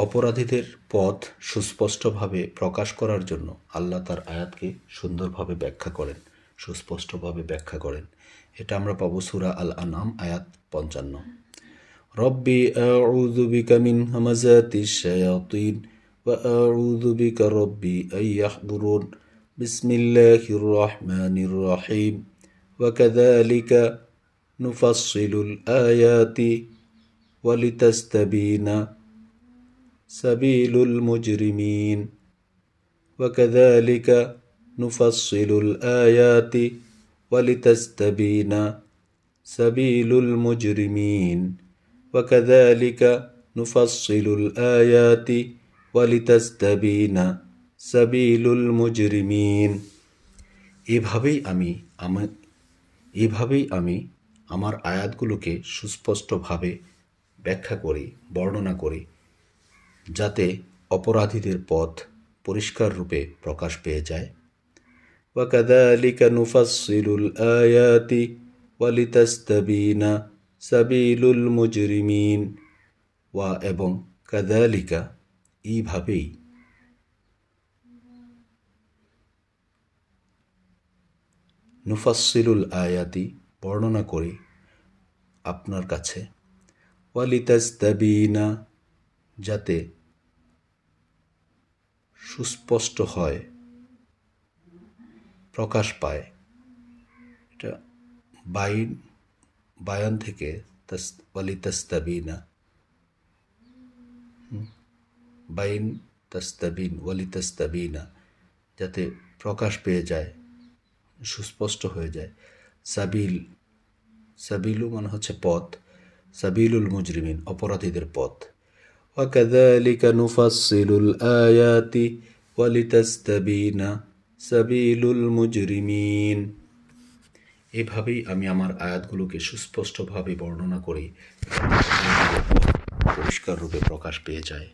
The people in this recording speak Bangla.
অপরাধীদের পথ সুস্পষ্টভাবে প্রকাশ করার জন্য আল্লাহ তার আয়াতকে সুন্দরভাবে ব্যাখ্যা করেন সুস্পষ্টভাবে ব্যাখ্যা করেন এটা আমরা পাবো সুরা আল আনাম আয়াত পঞ্চান্ন রব্বি আউযু বিকা মিন হামাজাতিশ শায়াতিন ওয়া আউযু বিকা রব্বি আন ইয়াহদুরুন বিসমিল্লাহির রহমানির রহিম وكذلك نفصل الآيات ولتستبين سبيل المجرمين وكذلك نفصل الآيات ولتستبين سبيل المجرمين وكذلك نفصل الآيات ولتستبين سبيل المجرمين এভাবেই আমি আমি এভাবেই আমি আমার আয়াতগুলোকে সুস্পষ্টভাবে ব্যাখ্যা করি বর্ণনা করি যাতে অপরাধীদের পথ পরিষ্কার রূপে প্রকাশ পেয়ে যায় وكذلك نفصل الآيات ولتستبين سبيل المجرمين ওয়া এবং কাদালিকা এইভাবেই নুফাসিলুল আয়াতি বর্ণনা করি আপনার কাছে ওয়ালিতাস্তাবিনা যাতে সুস্পষ্ট হয়, প্রকাশ পায়। এটা বাইন, বায়ান থেকে তাস ওয়ালিতাস্তাবিনা বাইন তস্তাবিন তাস্তাবিন। ওয়ালিতাস্তাবিনা যাতে প্রকাশ পেয়ে যায়, সুস্পষ্ট হয়ে যায়। সাবিল, সাবিলু মানে হচ্ছে পথ, সাবিলুল মুজরিমিন, অপরাধীদের পথ। وكذلك نفصل الآيات ولتستبين سبيل المجرمين এভাবেই আমি আমার আয়াতগুলোকে সুস্পষ্টভাবে বর্ণনা করি পরিষ্কার রূপে প্রকাশ পেয়ে যায়